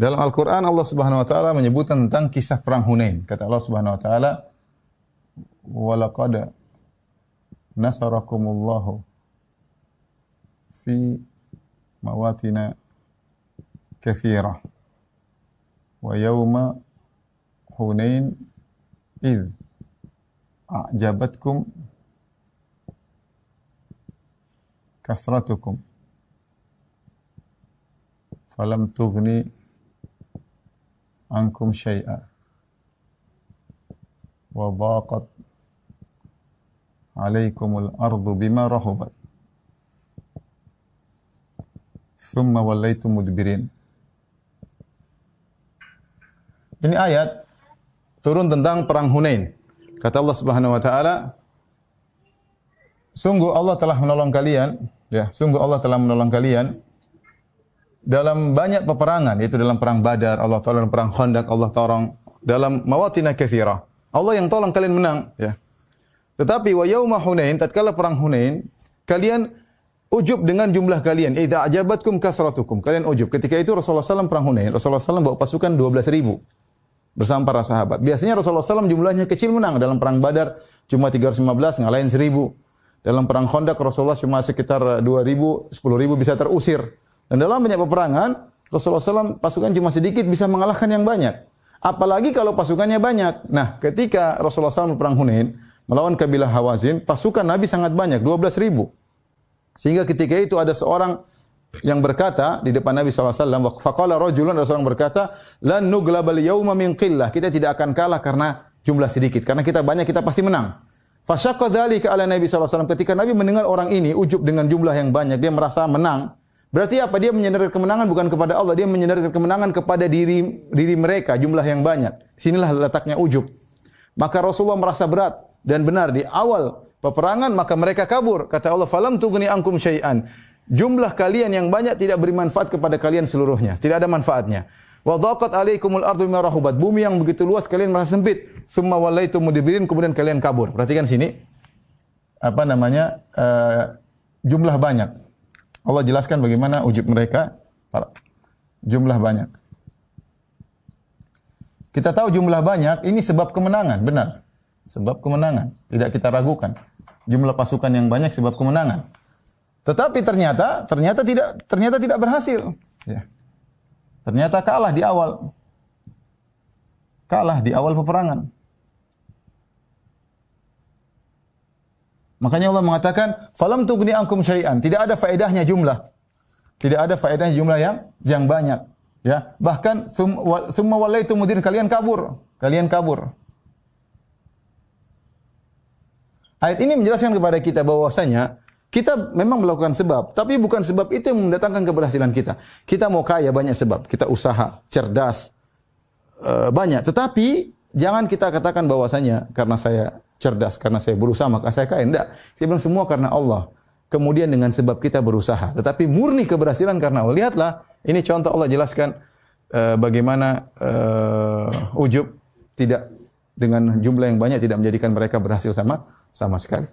Dalam Al-Quran Allah Subhanahu Wa Taala menyebutkan tentang kisah perang Hunain. Kata Allah Subhanahu Wa Taala, "Walaqad nasarakumullahu fi mawatina kathirah wa yawma Hunain id a'jabatkum kathratukum falam tughni ankum syai'a. Wa dhaqat alaikumul ardu bima rahubat. Thumma wallaitum mudbirin. Ini ayat turun tentang perang Hunain. Kata Allah Subhanahu wa taala, sungguh Allah telah menolong kalian, ya, sungguh Allah telah menolong kalian dalam banyak peperangan, yaitu dalam perang Badar, Allah tolong perang Khandaq, Allah tolong dalam mawatina katsira. Allah yang tolong kalian menang, ya. Tetapi wa yauma Hunain, tatkala perang Hunain, kalian ujub dengan jumlah kalian. Idza ajabatkum kasratukum. Kalian ujub. Ketika itu Rasulullah SAW perang Hunain. Rasulullah SAW bawa pasukan 12 ribu bersama para sahabat. Biasanya Rasulullah SAW jumlahnya kecil menang. Dalam perang Badar cuma 315, ngalahin 1000. Dalam perang Khandaq Rasulullah cuma sekitar 2000, 10.000 bisa terusir. Dan dalam banyak peperangan Rasulullah SAW pasukan cuma sedikit bisa mengalahkan yang banyak. Apalagi kalau pasukannya banyak. Nah, ketika Rasulullah SAW perang Hunain melawan kabilah Hawazin, pasukan Nabi sangat banyak, 12 ribu. Sehingga ketika itu ada seorang yang berkata di depan Nabi SAW, faqala rajulun ada seorang berkata, lan nuglabal yauma min qillah. Kita tidak akan kalah karena jumlah sedikit. Karena kita banyak kita pasti menang. Fasyaqqa dzalika ala Nabi SAW. Ketika Nabi mendengar orang ini ujub dengan jumlah yang banyak, dia merasa menang. Berarti apa? Dia menyandarkan kemenangan bukan kepada Allah, dia menyandarkan kemenangan kepada diri diri mereka jumlah yang banyak. Sinilah letaknya ujub. Maka Rasulullah merasa berat dan benar di awal peperangan maka mereka kabur. Kata Allah, "Falam tughni ankum syai'an." jumlah kalian yang banyak tidak beri manfaat kepada kalian seluruhnya. Tidak ada manfaatnya. Wa dhaqat alaikumul ardu bima rahubat. Bumi yang begitu luas kalian merasa sempit. Summa wallaitum mudbirin kemudian kalian kabur. Perhatikan sini. Apa namanya? Uh, jumlah banyak. Allah jelaskan bagaimana ujub mereka. Jumlah banyak. Kita tahu jumlah banyak ini sebab kemenangan, benar. Sebab kemenangan, tidak kita ragukan. Jumlah pasukan yang banyak sebab kemenangan. Tetapi ternyata ternyata tidak ternyata tidak berhasil. Ya. Ternyata kalah di awal. Kalah di awal peperangan. Makanya Allah mengatakan, "Falam tughni ankum syai'an." Tidak ada faedahnya jumlah. Tidak ada faedahnya jumlah yang yang banyak. Ya, bahkan summa wallaitu mudir kalian kabur. Kalian kabur. Ayat ini menjelaskan kepada kita bahwasanya kita memang melakukan sebab, tapi bukan sebab itu yang mendatangkan keberhasilan kita. Kita mau kaya banyak sebab, kita usaha, cerdas, uh, banyak. Tetapi jangan kita katakan bahwasanya karena saya cerdas, karena saya berusaha maka saya kaya. Tidak. Kita bilang semua karena Allah. Kemudian dengan sebab kita berusaha. Tetapi murni keberhasilan karena Allah. Lihatlah, ini contoh Allah jelaskan uh, bagaimana uh, ujub tidak dengan jumlah yang banyak tidak menjadikan mereka berhasil sama sama sekali.